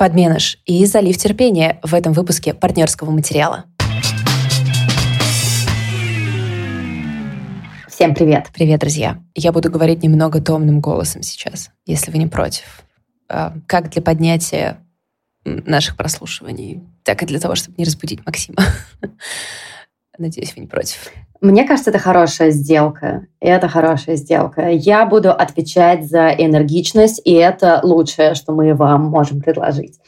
подменыш и залив терпения в этом выпуске партнерского материала. Всем привет. Привет, друзья. Я буду говорить немного томным голосом сейчас, если вы не против. А, как для поднятия наших прослушиваний, так и для того, чтобы не разбудить Максима. Надеюсь, вы не против. Мне кажется, это хорошая сделка. Это хорошая сделка. Я буду отвечать за энергичность, и это лучшее, что мы вам можем предложить.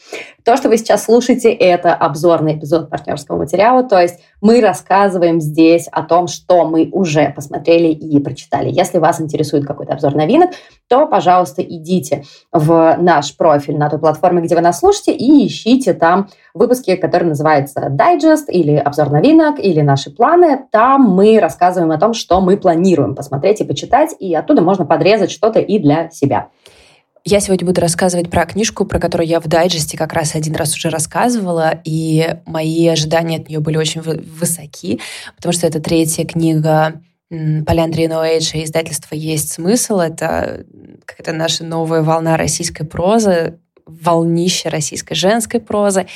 То, что вы сейчас слушаете, это обзорный эпизод партнерского материала, то есть мы рассказываем здесь о том, что мы уже посмотрели и прочитали. Если вас интересует какой-то обзор новинок, то, пожалуйста, идите в наш профиль на той платформе, где вы нас слушаете, и ищите там выпуски, которые называются Digest или обзор новинок, или наши планы. Там мы рассказываем о том, что мы планируем посмотреть и почитать, и оттуда можно подрезать что-то и для себя. Я сегодня буду рассказывать про книжку, про которую я в дайджесте как раз один раз уже рассказывала, и мои ожидания от нее были очень высоки, потому что это третья книга Поля Андрея Ноэйджа издательства «Есть смысл». Это какая-то наша новая волна российской прозы, волнище российской женской прозы.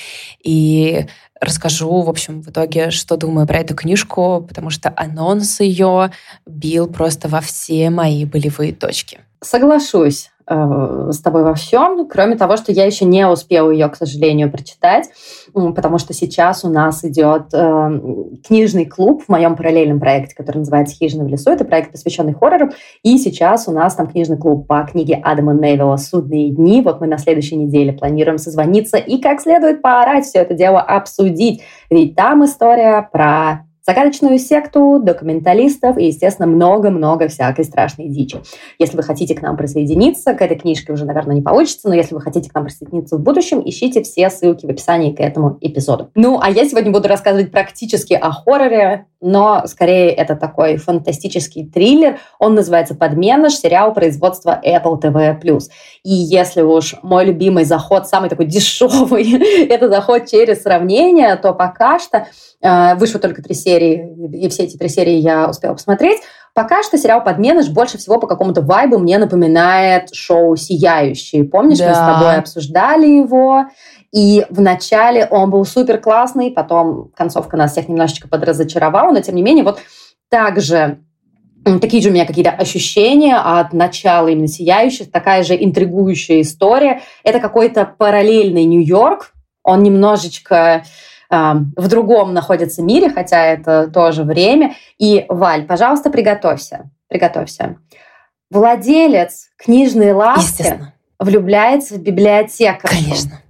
И расскажу, в общем, в итоге, что думаю про эту книжку, потому что анонс ее бил просто во все мои болевые точки. Соглашусь. Э, с тобой во всем, кроме того, что я еще не успела ее, к сожалению, прочитать, потому что сейчас у нас идет э, книжный клуб в моем параллельном проекте, который называется «Хижина в лесу». Это проект, посвященный хоррору. И сейчас у нас там книжный клуб по книге Адама Невилла «Судные дни». Вот мы на следующей неделе планируем созвониться и как следует поорать все это дело, обсудить. Ведь там история про загадочную секту, документалистов и, естественно, много-много всякой страшной дичи. Если вы хотите к нам присоединиться, к этой книжке уже, наверное, не получится, но если вы хотите к нам присоединиться в будущем, ищите все ссылки в описании к этому эпизоду. Ну, а я сегодня буду рассказывать практически о хорроре, но скорее это такой фантастический триллер. Он называется «Подменыш», сериал производства Apple TV+. И если уж мой любимый заход, самый такой дешевый, это заход через сравнение, то пока что Э, вышло только три серии, и все эти три серии я успела посмотреть. Пока что сериал «Подменыш» больше всего по какому-то вайбу мне напоминает шоу «Сияющий». Помнишь, да. мы с тобой обсуждали его? И вначале он был супер классный, потом концовка нас всех немножечко подразочаровала, но тем не менее вот также такие же у меня какие-то ощущения от начала именно «Сияющих», такая же интригующая история. Это какой-то параллельный Нью-Йорк, он немножечко в другом находится мире, хотя это тоже время. И, Валь, пожалуйста, приготовься. Приготовься. Владелец книжной лавки влюбляется в библиотекаршу. Конечно.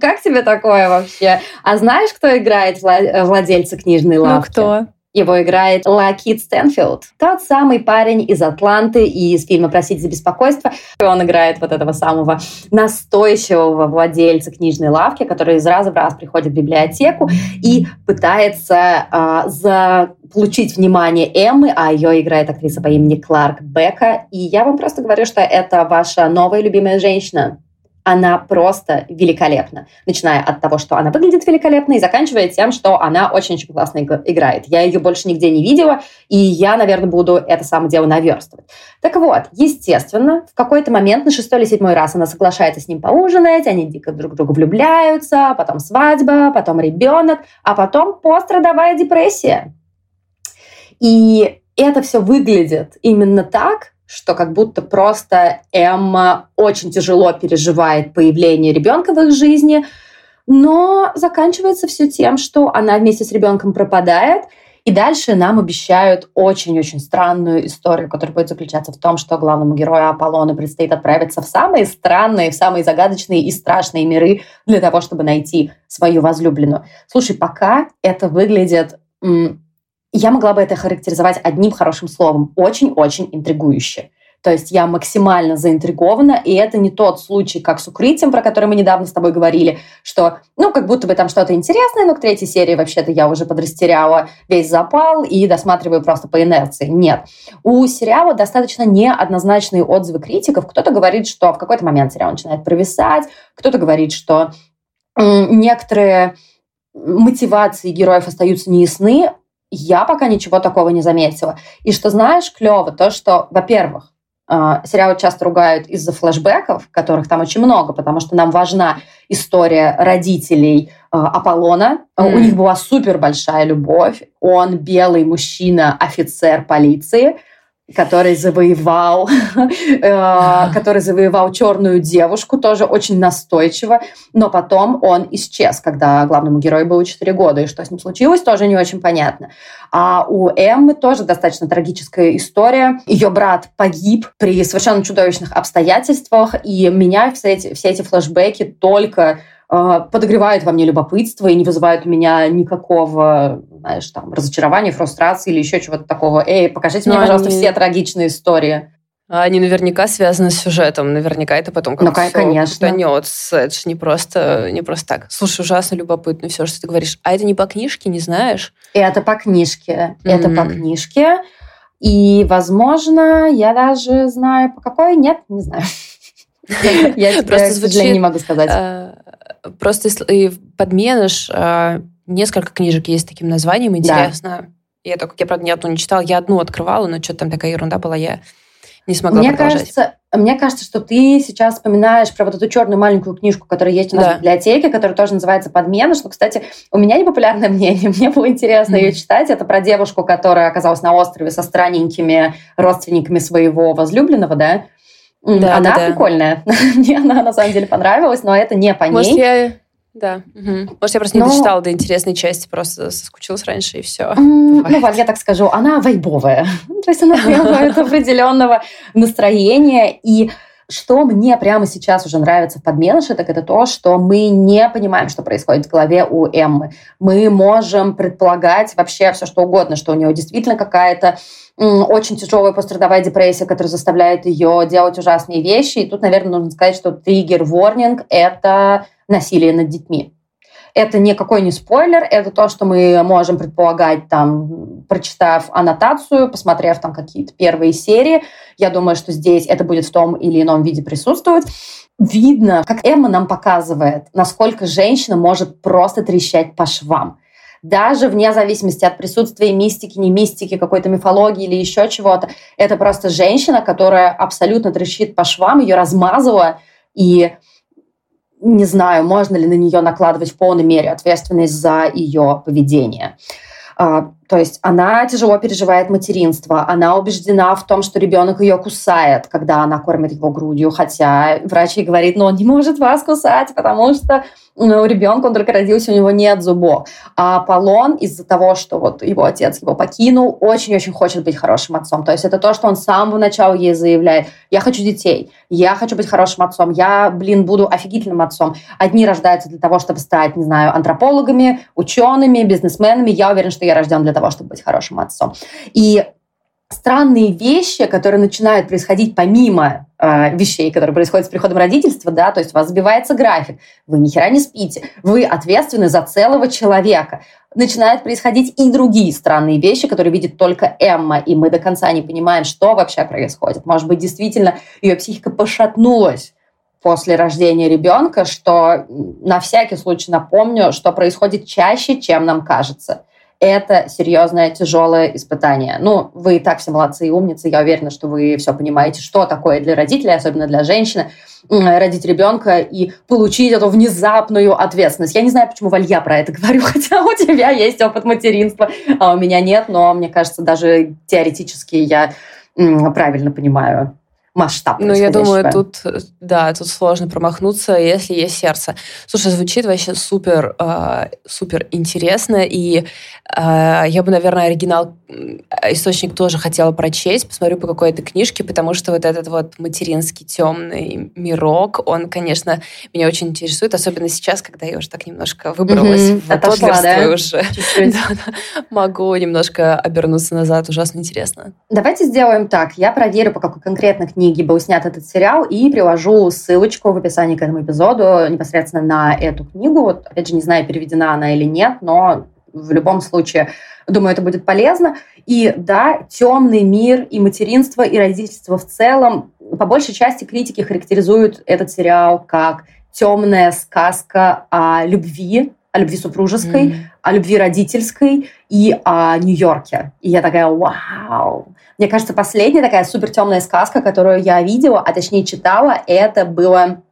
как тебе такое вообще? А знаешь, кто играет владельца книжной ну, лавки? Ну, кто? Его играет Лакит Стэнфилд. Тот самый парень из Атланты и из фильма «Просить за беспокойство». Он играет вот этого самого настойчивого владельца книжной лавки, который из раза в раз приходит в библиотеку и пытается э, заполучить внимание Эммы, а ее играет актриса по имени Кларк Бека. И я вам просто говорю, что это ваша новая любимая женщина она просто великолепна. Начиная от того, что она выглядит великолепно, и заканчивая тем, что она очень-очень классно играет. Я ее больше нигде не видела, и я, наверное, буду это самое дело наверстывать. Так вот, естественно, в какой-то момент, на шестой или седьмой раз она соглашается с ним поужинать, они дико друг друга влюбляются, потом свадьба, потом ребенок, а потом пострадовая депрессия. И это все выглядит именно так, что как будто просто Эмма очень тяжело переживает появление ребенка в их жизни, но заканчивается все тем, что она вместе с ребенком пропадает, и дальше нам обещают очень-очень странную историю, которая будет заключаться в том, что главному герою Аполлону предстоит отправиться в самые странные, в самые загадочные и страшные миры для того, чтобы найти свою возлюбленную. Слушай, пока это выглядит я могла бы это характеризовать одним хорошим словом. Очень-очень интригующе. То есть я максимально заинтригована, и это не тот случай, как с укрытием, про который мы недавно с тобой говорили, что, ну, как будто бы там что-то интересное, но к третьей серии вообще-то я уже подрастеряла весь запал и досматриваю просто по инерции. Нет. У сериала достаточно неоднозначные отзывы критиков. Кто-то говорит, что в какой-то момент сериал начинает провисать, кто-то говорит, что некоторые мотивации героев остаются неясны, я пока ничего такого не заметила. И что знаешь, клево, то, что, во-первых, э, сериал часто ругают из-за флэшбэков, которых там очень много, потому что нам важна история родителей э, Аполлона. Mm. У них была супер большая любовь. Он белый мужчина, офицер полиции – который завоевал, э, который завоевал черную девушку, тоже очень настойчиво, но потом он исчез, когда главному герою было 4 года, и что с ним случилось, тоже не очень понятно. А у Эммы тоже достаточно трагическая история. Ее брат погиб при совершенно чудовищных обстоятельствах, и меня все эти, все эти флешбеки только э, подогревают во мне любопытство и не вызывают у меня никакого знаешь, там, разочарование, фрустрации или еще чего-то такого. Эй, покажите мне, ну, пожалуйста, они... все трагичные истории. Они наверняка связаны с сюжетом. Наверняка это потом как-то ну, конечно. тонется. Это же не просто, не просто так. Слушай, ужасно любопытно все, что ты говоришь. А это не по книжке, не знаешь? Это по книжке. Mm-hmm. Это по книжке. И, возможно, я даже знаю, по какой. Нет, не знаю. Я тебе, не могу сказать. Просто подменыш а, Несколько книжек есть с таким названием, интересно. Да. Я только, я, правда, ни одну не читала. Я одну открывала, но что-то там такая ерунда была, я не смогла мне продолжать. Кажется, мне кажется, что ты сейчас вспоминаешь про вот эту черную маленькую книжку, которая есть у нас да. в библиотеке, которая тоже называется «Подмена», что, кстати, у меня непопулярное мнение, мне было интересно mm-hmm. ее читать. Это про девушку, которая оказалась на острове со странненькими родственниками своего возлюбленного, да? Да, она да, прикольная. Да. Мне она на самом деле понравилась, но это не по ней. Может, я да. Угу. Может, я просто не Но... дочитала до интересной части, просто соскучилась раньше, и все. Ну, Валь, я так скажу, она вайбовая. То есть она требует определенного настроения. И что мне прямо сейчас уже нравится в подменыше, так это то, что мы не понимаем, что происходит в голове у Эммы. Мы можем предполагать вообще все, что угодно, что у нее действительно какая-то очень тяжелая пострадовая депрессия, которая заставляет ее делать ужасные вещи. И тут, наверное, нужно сказать, что триггер-ворнинг – это насилие над детьми. Это никакой не спойлер, это то, что мы можем предполагать, там, прочитав аннотацию, посмотрев там какие-то первые серии. Я думаю, что здесь это будет в том или ином виде присутствовать. Видно, как Эмма нам показывает, насколько женщина может просто трещать по швам даже вне зависимости от присутствия мистики, не мистики, какой-то мифологии или еще чего-то. Это просто женщина, которая абсолютно трещит по швам, ее размазывала, и не знаю, можно ли на нее накладывать в полной мере ответственность за ее поведение. То есть она тяжело переживает материнство, она убеждена в том, что ребенок ее кусает, когда она кормит его грудью, хотя врач ей говорит, но он не может вас кусать, потому что ну, у ребенка, он только родился, у него нет зубов. А Аполлон из-за того, что вот его отец его покинул, очень-очень хочет быть хорошим отцом. То есть это то, что он с самого начала ей заявляет. Я хочу детей, я хочу быть хорошим отцом, я, блин, буду офигительным отцом. Одни рождаются для того, чтобы стать, не знаю, антропологами, учеными, бизнесменами. Я уверен, что я рожден для того, чтобы быть хорошим отцом. И странные вещи, которые начинают происходить помимо э, вещей, которые происходят с приходом родительства, да, то есть у вас сбивается график, вы ни хера не спите, вы ответственны за целого человека. Начинают происходить и другие странные вещи, которые видит только Эмма, и мы до конца не понимаем, что вообще происходит. Может быть, действительно ее психика пошатнулась после рождения ребенка, что на всякий случай напомню, что происходит чаще, чем нам кажется это серьезное, тяжелое испытание. Ну, вы и так все молодцы и умницы. Я уверена, что вы все понимаете, что такое для родителей, особенно для женщины, родить ребенка и получить эту внезапную ответственность. Я не знаю, почему Валья про это говорю, хотя у тебя есть опыт материнства, а у меня нет, но мне кажется, даже теоретически я правильно понимаю масштаб. Ну, я думаю, тут, да, тут сложно промахнуться, если есть сердце. Слушай, звучит вообще супер, э, супер интересно, и я бы, наверное, оригинал источник тоже хотела прочесть, посмотрю по какой-то книжке, потому что вот этот вот материнский темный мирок, он, конечно, меня очень интересует, особенно сейчас, когда я уже так немножко выбралась mm-hmm, в Отошла, да? уже. да, да, могу немножко обернуться назад, ужасно интересно. Давайте сделаем так. Я проверю, по какой конкретно книге был снят этот сериал, и приложу ссылочку в описании к этому эпизоду непосредственно на эту книгу. Вот, опять же, не знаю, переведена она или нет, но в любом случае, думаю, это будет полезно. И да, темный мир и материнство, и родительство в целом, по большей части критики характеризуют этот сериал как темная сказка о любви, о любви супружеской, mm. о любви родительской и о Нью-Йорке. И я такая, вау, Мне кажется, последняя такая супер темная сказка, которую я видела, а точнее читала, это было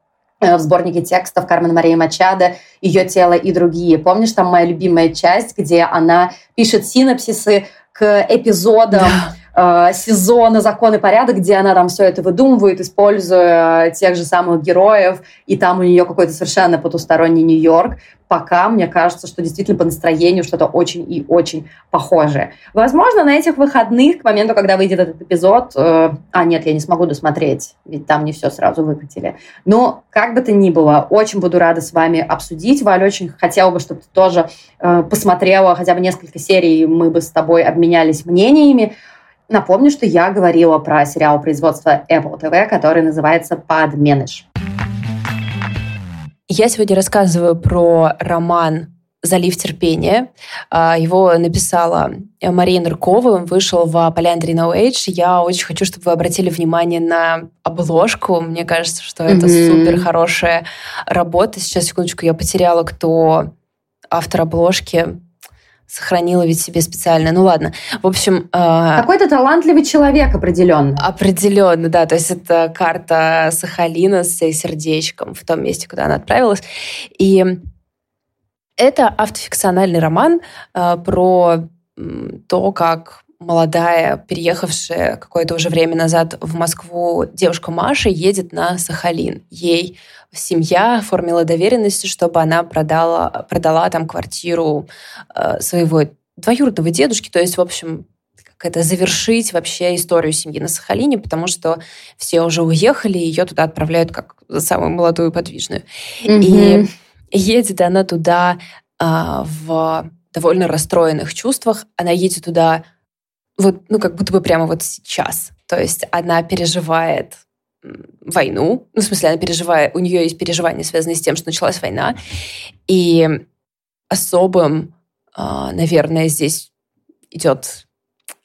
в сборнике текстов Кармен Марии Мачада «Ее тело и другие». Помнишь, там моя любимая часть, где она пишет синапсисы к эпизодам да э, сезона «Закон и порядок», где она там все это выдумывает, используя тех же самых героев, и там у нее какой-то совершенно потусторонний Нью-Йорк. Пока мне кажется, что действительно по настроению что-то очень и очень похожее. Возможно, на этих выходных, к моменту, когда выйдет этот эпизод, э, а нет, я не смогу досмотреть, ведь там не все сразу выкатили. Но как бы то ни было, очень буду рада с вами обсудить. Валь, очень хотела бы, чтобы ты тоже э, посмотрела хотя бы несколько серий, мы бы с тобой обменялись мнениями. Напомню, что я говорила про сериал производства Apple TV, который называется «Подменыш». Я сегодня рассказываю про роман «Залив терпения». А, его написала Мария Ныркова, он вышел в Поляндрии No Age. Я очень хочу, чтобы вы обратили внимание на обложку. Мне кажется, что это mm-hmm. супер хорошая работа. Сейчас, секундочку, я потеряла, кто автор обложки сохранила ведь себе специально. Ну ладно. В общем... Э, Какой-то талантливый человек определенно. Определенно, да. То есть это карта Сахалина с сердечком в том месте, куда она отправилась. И это автофикциональный роман э, про то, как молодая, переехавшая какое-то уже время назад в Москву девушка Маша едет на Сахалин. Ей семья оформила доверенность, чтобы она продала, продала там квартиру э, своего двоюродного дедушки. То есть, в общем, как это завершить вообще историю семьи на Сахалине, потому что все уже уехали, и ее туда отправляют как самую молодую подвижную. Mm-hmm. И едет она туда а, в довольно расстроенных чувствах. Она едет туда вот, ну, как будто бы прямо вот сейчас. То есть она переживает войну, ну, в смысле, она переживает, у нее есть переживания, связанные с тем, что началась война, и особым, а, наверное, здесь идет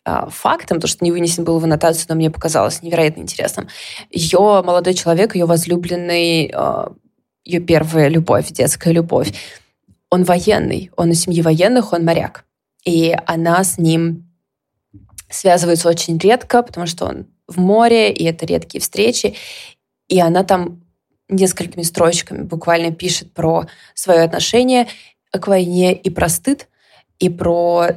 а, фактом, то, что не вынесен был в аннотацию, но мне показалось невероятно интересным. Ее молодой человек, ее возлюбленный, а, ее первая любовь, детская любовь, он военный, он из семьи военных, он моряк. И она с ним связываются очень редко, потому что он в море, и это редкие встречи. И она там несколькими строчками буквально пишет про свое отношение к войне и про стыд, и про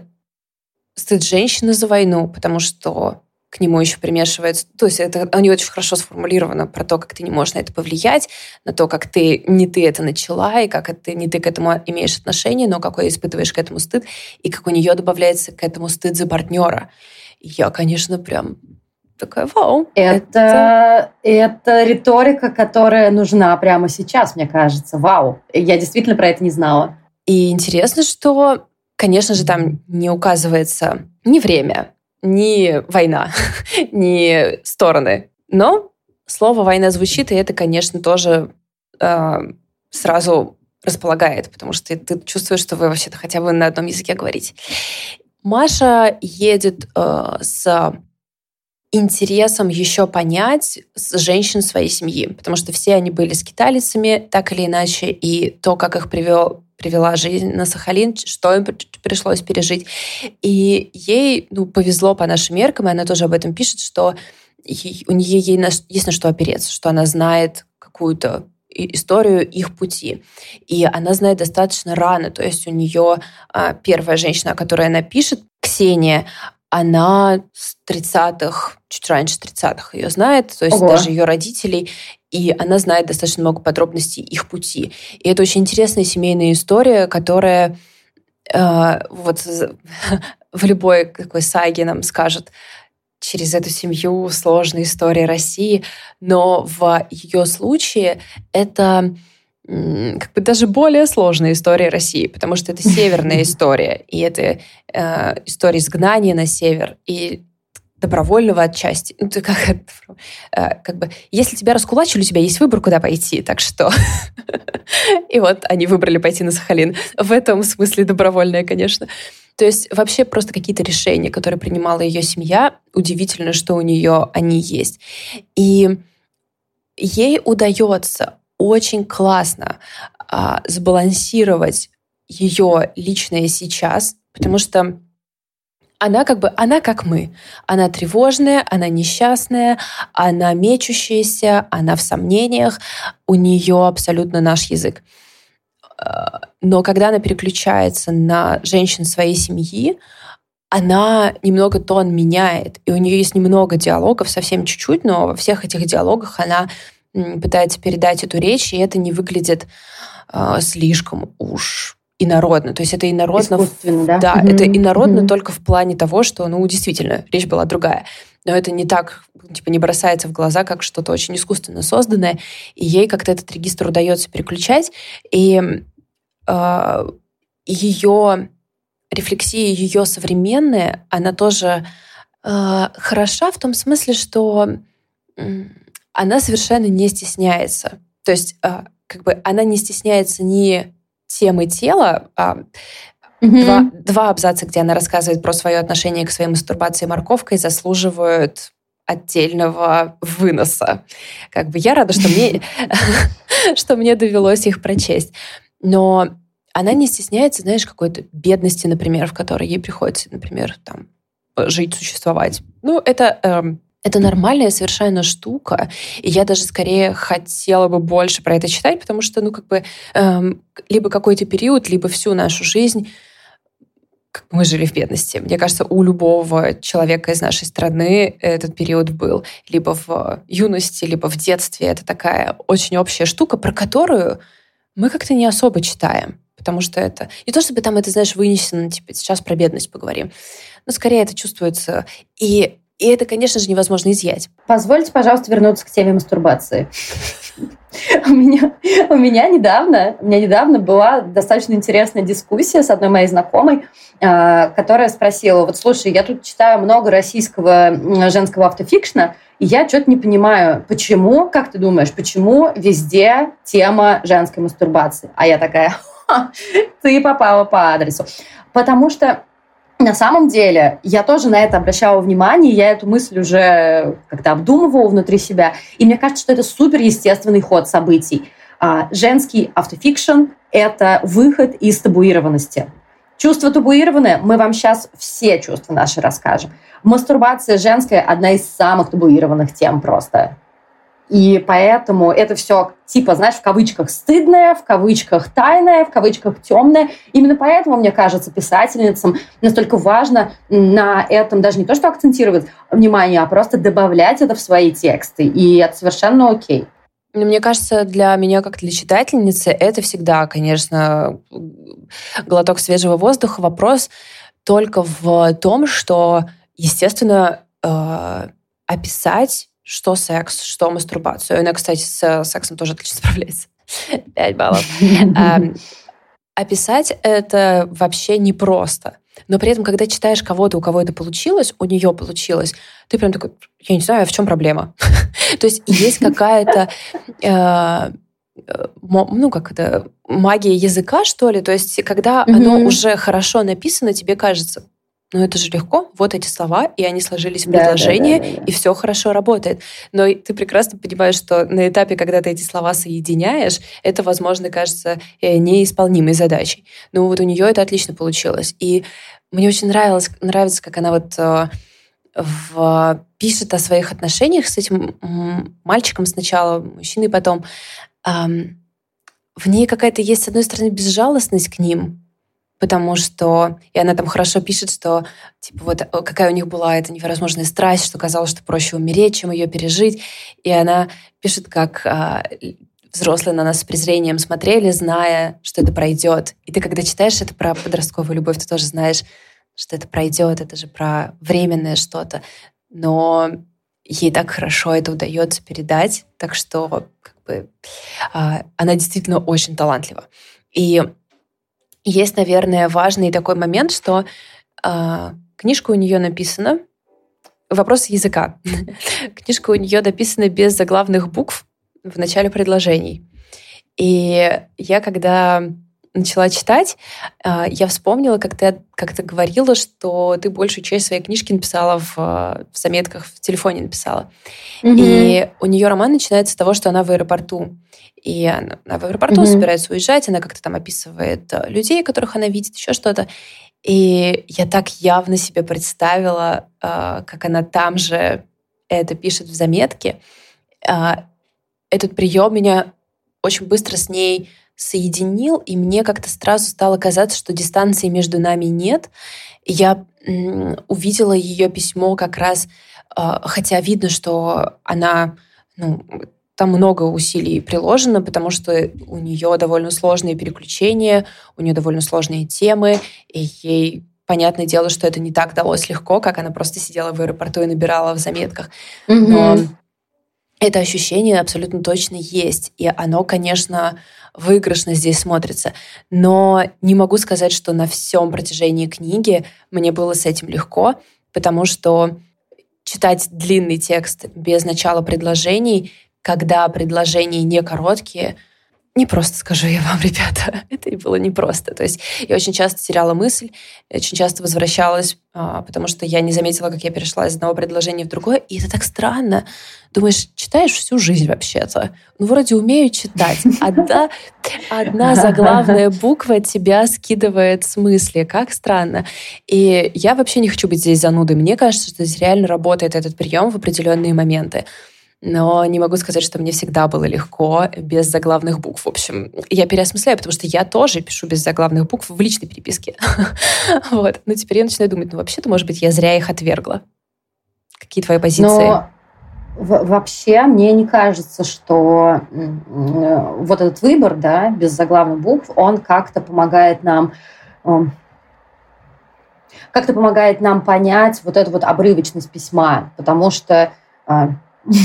стыд женщины за войну, потому что к нему еще примешивается... То есть это у нее очень хорошо сформулировано про то, как ты не можешь на это повлиять, на то, как ты не ты это начала, и как это, не ты к этому имеешь отношение, но какой испытываешь к этому стыд, и как у нее добавляется к этому стыд за партнера. Я, конечно, прям такая, вау. Это, это... это риторика, которая нужна прямо сейчас, мне кажется. Вау. Я действительно про это не знала. И интересно, что, конечно же, там не указывается ни время, ни война, ни стороны. Но слово «война» звучит, и это, конечно, тоже э, сразу располагает, потому что ты чувствуешь, что вы вообще-то хотя бы на одном языке говорите. Маша едет э, с интересом еще понять женщин своей семьи, потому что все они были скиталицами, так или иначе, и то, как их привел, привела жизнь на Сахалин, что им пришлось пережить. И ей ну, повезло по нашим меркам, и она тоже об этом пишет, что у нее ей есть на что опереться, что она знает какую-то историю их пути. И она знает достаточно рано. То есть у нее а, первая женщина, о которой она пишет, Ксения, она с 30-х, чуть раньше 30-х ее знает, то есть Ого. даже ее родителей, и она знает достаточно много подробностей их пути. И это очень интересная семейная история, которая э, вот в любой такой саге нам скажет, через эту семью сложная история России, но в ее случае это как бы даже более сложная история России, потому что это северная история, и это э, история изгнания на север и добровольного отчасти. Ну, ты как, э, как бы, если тебя раскулачили, у тебя есть выбор, куда пойти, так что... И вот они выбрали пойти на Сахалин. В этом смысле добровольное, конечно. То есть вообще просто какие-то решения, которые принимала ее семья, удивительно, что у нее они есть. И ей удается очень классно а, сбалансировать ее личное сейчас, потому что она как бы, она как мы. Она тревожная, она несчастная, она мечущаяся, она в сомнениях. У нее абсолютно наш язык. Но когда она переключается на женщин своей семьи, она немного тон меняет, и у нее есть немного диалогов, совсем чуть-чуть, но во всех этих диалогах она пытается передать эту речь, и это не выглядит э, слишком уж инородно. То есть это инородно... Да? Да, mm-hmm. это инородно mm-hmm. только в плане того, что, ну, действительно, речь была другая. Но это не так, типа, не бросается в глаза, как что-то очень искусственно созданное, и ей как-то этот регистр удается переключать, и э, ее рефлексия, ее современная, она тоже э, хороша в том смысле, что э, она совершенно не стесняется. То есть э, как бы она не стесняется ни темы тела, а Mm-hmm. Два, два абзаца, где она рассказывает про свое отношение к своей мастурбации морковкой, заслуживают отдельного выноса. Как бы я рада, что мне, что мне довелось их прочесть. Но она не стесняется, знаешь, какой-то бедности, например, в которой ей приходится, например, там, жить, существовать. Ну, это, эм, это нормальная совершенно штука, и я даже скорее хотела бы больше про это читать, потому что, ну, как бы, эм, либо какой-то период, либо всю нашу жизнь как мы жили в бедности. Мне кажется, у любого человека из нашей страны этот период был. Либо в юности, либо в детстве. Это такая очень общая штука, про которую мы как-то не особо читаем потому что это не то, чтобы там это, знаешь, вынесено, типа, сейчас про бедность поговорим, но скорее это чувствуется. И, и это, конечно же, невозможно изъять. Позвольте, пожалуйста, вернуться к теме мастурбации. У меня, у меня недавно, у меня недавно была достаточно интересная дискуссия с одной моей знакомой, а, которая спросила, вот слушай, я тут читаю много российского женского автофикшна, и я что-то не понимаю, почему, как ты думаешь, почему везде тема женской мастурбации? А я такая, ты попала по адресу. Потому что на самом деле, я тоже на это обращала внимание, я эту мысль уже как-то обдумывала внутри себя, и мне кажется, что это супер естественный ход событий. А, женский автофикшн — это выход из табуированности. Чувство табуированное, мы вам сейчас все чувства наши расскажем. Мастурбация женская — одна из самых табуированных тем просто. И поэтому это все типа, знаешь, в кавычках стыдное, в кавычках тайное, в кавычках темное. Именно поэтому, мне кажется, писательницам настолько важно на этом даже не то, что акцентировать внимание, а просто добавлять это в свои тексты. И это совершенно окей. Ну, мне кажется, для меня, как для читательницы, это всегда, конечно, глоток свежего воздуха. Вопрос только в том, что, естественно, э, описать что секс, что мастурбацию. Она, кстати, с сексом тоже отлично справляется. Пять баллов. Описать это вообще непросто. Но при этом, когда читаешь кого-то, у кого это получилось, у нее получилось, ты прям такой, я не знаю, а в чем проблема? То есть есть какая-то э, э, ну, как это, магия языка, что ли. То есть, когда оно уже хорошо написано, тебе кажется, ну это же легко, вот эти слова, и они сложились в предложение, да, да, да, да. и все хорошо работает. Но ты прекрасно понимаешь, что на этапе, когда ты эти слова соединяешь, это, возможно, кажется э, неисполнимой задачей. Но вот у нее это отлично получилось. И мне очень нравилось, нравится, как она вот э, в, пишет о своих отношениях с этим мальчиком сначала, мужчиной потом. В ней какая-то есть, с одной стороны, безжалостность к ним, потому что... И она там хорошо пишет, что типа вот какая у них была эта невозможная страсть, что казалось, что проще умереть, чем ее пережить. И она пишет, как а, взрослые на нас с презрением смотрели, зная, что это пройдет. И ты, когда читаешь это про подростковую любовь, ты тоже знаешь, что это пройдет, это же про временное что-то. Но ей так хорошо это удается передать, так что как бы, а, она действительно очень талантлива. И есть, наверное, важный такой момент, что э, книжка у нее написана. Вопрос языка. книжка у нее написана без заглавных букв в начале предложений. И я, когда начала читать, э, я вспомнила, как ты, как ты говорила, что ты большую часть своей книжки написала в, в заметках, в телефоне написала. Mm-hmm. И у нее роман начинается с того, что она в аэропорту. И она в аэропорту mm-hmm. собирается уезжать, она как-то там описывает э, людей, которых она видит, еще что-то. И я так явно себе представила, а, как она там же это пишет в заметке. А, этот прием меня очень быстро с ней соединил, и мне как-то сразу стало казаться, что дистанции между нами нет. Я увидела ее письмо как раз, а, хотя видно, что она, ну, там много усилий приложено, потому что у нее довольно сложные переключения, у нее довольно сложные темы, и ей понятное дело, что это не так далось легко, как она просто сидела в аэропорту и набирала в заметках. Но это ощущение абсолютно точно есть. И оно, конечно, выигрышно здесь смотрится. Но не могу сказать, что на всем протяжении книги мне было с этим легко, потому что читать длинный текст без начала предложений, когда предложения не короткие — не просто скажу я вам, ребята. Это и было непросто. То есть я очень часто теряла мысль, очень часто возвращалась, а, потому что я не заметила, как я перешла из одного предложения в другое. И это так странно. Думаешь, читаешь всю жизнь вообще-то. Ну, вроде умею читать. Одна, одна заглавная буква тебя скидывает с мысли. Как странно. И я вообще не хочу быть здесь занудой. Мне кажется, что здесь реально работает этот прием в определенные моменты но не могу сказать, что мне всегда было легко без заглавных букв. В общем, я переосмысляю, потому что я тоже пишу без заглавных букв в личной переписке. вот. Но теперь я начинаю думать, ну вообще-то, может быть, я зря их отвергла. Какие твои позиции? Вообще мне не кажется, что вот этот выбор, да, без заглавных букв, он как-то помогает нам эм, как-то помогает нам понять вот эту вот обрывочность письма, потому что а,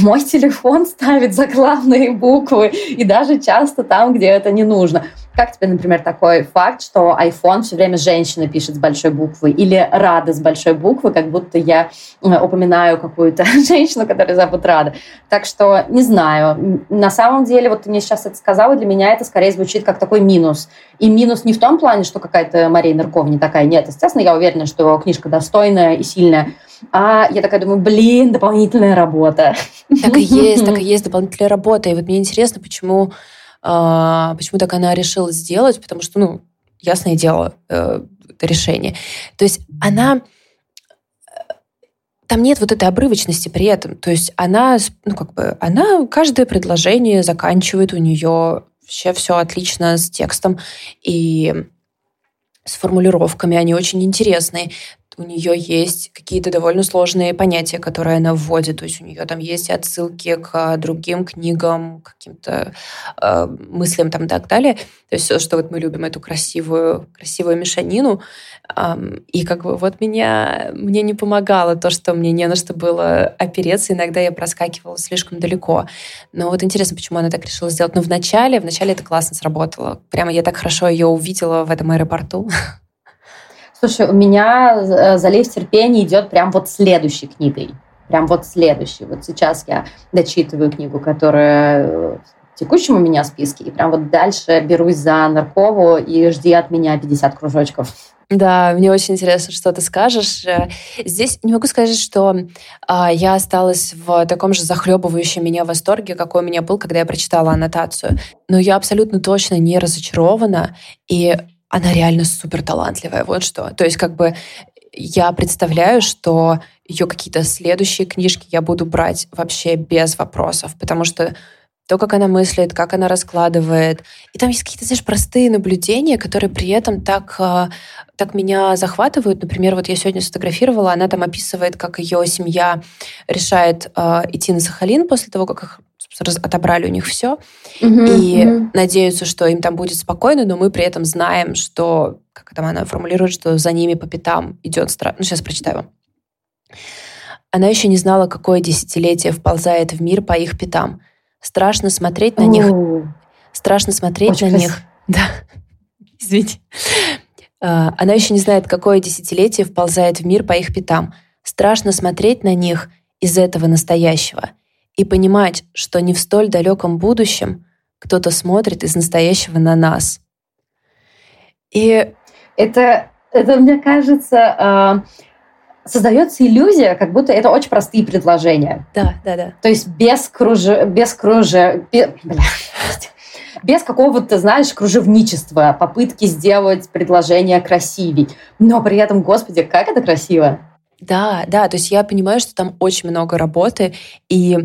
мой телефон ставит заглавные буквы, и даже часто там, где это не нужно. Как тебе, например, такой факт, что iPhone все время женщина пишет с большой буквы или Рада с большой буквы, как будто я э, упоминаю какую-то женщину, которая зовут Рада. Так что не знаю. На самом деле, вот ты мне сейчас это сказала, для меня это скорее звучит как такой минус. И минус не в том плане, что какая-то Мария Ныркова не такая. Нет, естественно, я уверена, что книжка достойная и сильная. А я такая думаю, блин, дополнительная работа. Так и есть, так и есть дополнительная работа. И вот мне интересно, почему почему так она решила сделать, потому что, ну, ясное дело, э, это решение. То есть она там нет вот этой обрывочности при этом. То есть она, ну, как бы, она каждое предложение заканчивает у нее вообще все отлично с текстом и с формулировками, они очень интересные у нее есть какие-то довольно сложные понятия, которые она вводит. То есть у нее там есть отсылки к другим книгам, каким-то э, мыслям там так далее. То есть все, что вот мы любим, эту красивую, красивую мешанину. Эм, и как бы вот меня, мне не помогало то, что мне не на что было опереться. Иногда я проскакивала слишком далеко. Но вот интересно, почему она так решила сделать. Но вначале, вначале это классно сработало. Прямо я так хорошо ее увидела в этом аэропорту. Слушай, у меня э, «Залив терпения» идет прям вот следующей книгой. Прям вот следующей. Вот сейчас я дочитываю книгу, которая в текущем у меня списке, и прям вот дальше берусь за Наркову и жди от меня 50 кружочков. Да, мне очень интересно, что ты скажешь. Э, здесь не могу сказать, что а, я осталась в таком же захлебывающем меня восторге, какой у меня был, когда я прочитала аннотацию. Но я абсолютно точно не разочарована. И она реально супер талантливая, вот что. То есть как бы я представляю, что ее какие-то следующие книжки я буду брать вообще без вопросов, потому что то, как она мыслит, как она раскладывает. И там есть какие-то, знаешь, простые наблюдения, которые при этом так, а, так меня захватывают. Например, вот я сегодня сфотографировала, она там описывает, как ее семья решает э, идти на Сахалин после того, как их отобрали у них все, угу, и угу. надеются, что им там будет спокойно, но мы при этом знаем, что, как там она формулирует, что за ними по пятам идет страх. Ну, сейчас прочитаю вам. Она еще не знала, какое десятилетие вползает в мир по их пятам. Страшно смотреть на них. Страшно смотреть Очень на них. Да. Извините. А, она еще не знает, какое десятилетие вползает в мир по их пятам. Страшно смотреть на них из этого настоящего – и понимать, что не в столь далеком будущем кто-то смотрит из настоящего на нас. И это, это мне кажется, а, создается иллюзия, как будто это очень простые предложения. Да, да, да. То есть без кружа, без кружа, без, бля, без какого-то, знаешь, кружевничества, попытки сделать предложение красивей. Но при этом, господи, как это красиво! Да, да, то есть я понимаю, что там очень много работы, и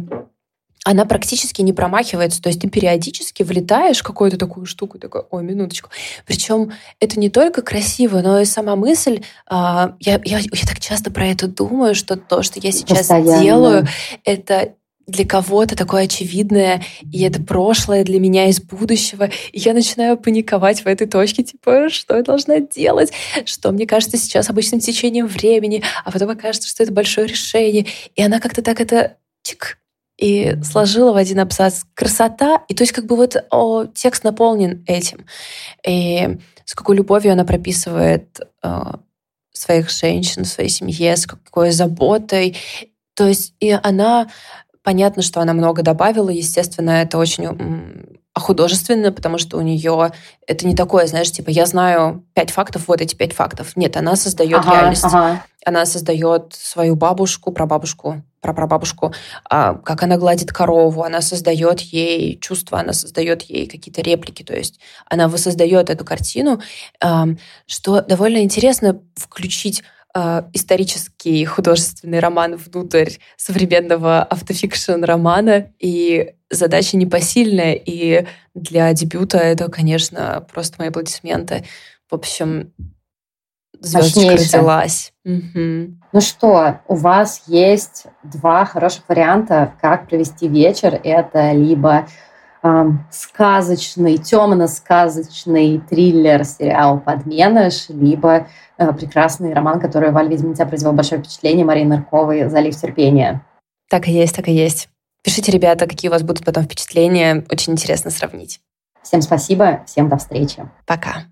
она практически не промахивается. То есть ты периодически влетаешь в какую-то такую штуку, такой, ой, минуточку. Причем это не только красиво, но и сама мысль, а, я, я, я так часто про это думаю, что то, что я сейчас Постоянно. делаю, это для кого-то такое очевидное, и это прошлое для меня из будущего. И я начинаю паниковать в этой точке, типа, что я должна делать, что мне кажется сейчас обычным течением времени, а потом окажется, что это большое решение. И она как-то так это чик, и сложила в один абзац красота. И то есть как бы вот о, текст наполнен этим. И с какой любовью она прописывает э, своих женщин, своей семье, с какой заботой. То есть и она Понятно, что она много добавила, естественно, это очень художественно, потому что у нее это не такое, знаешь, типа я знаю пять фактов, вот эти пять фактов. Нет, она создает ага, реальность. Ага. Она создает свою бабушку, прабабушку, прапрабабушку, а, как она гладит корову, она создает ей чувства, она создает ей какие-то реплики, то есть она воссоздает эту картину, а, что довольно интересно включить э, исторический художественный роман внутрь современного автофикшн-романа, и задача непосильная, и для дебюта это, конечно, просто мои аплодисменты. В общем, звездочка родилась. Угу. Ну что, у вас есть два хороших варианта, как провести вечер. Это либо сказочный, темно-сказочный триллер, сериал «Подменыш», либо прекрасный роман, который Валь, видимо, тебя произвел большое впечатление, Марии Нарковой «Залив терпения». Так и есть, так и есть. Пишите, ребята, какие у вас будут потом впечатления. Очень интересно сравнить. Всем спасибо, всем до встречи. Пока.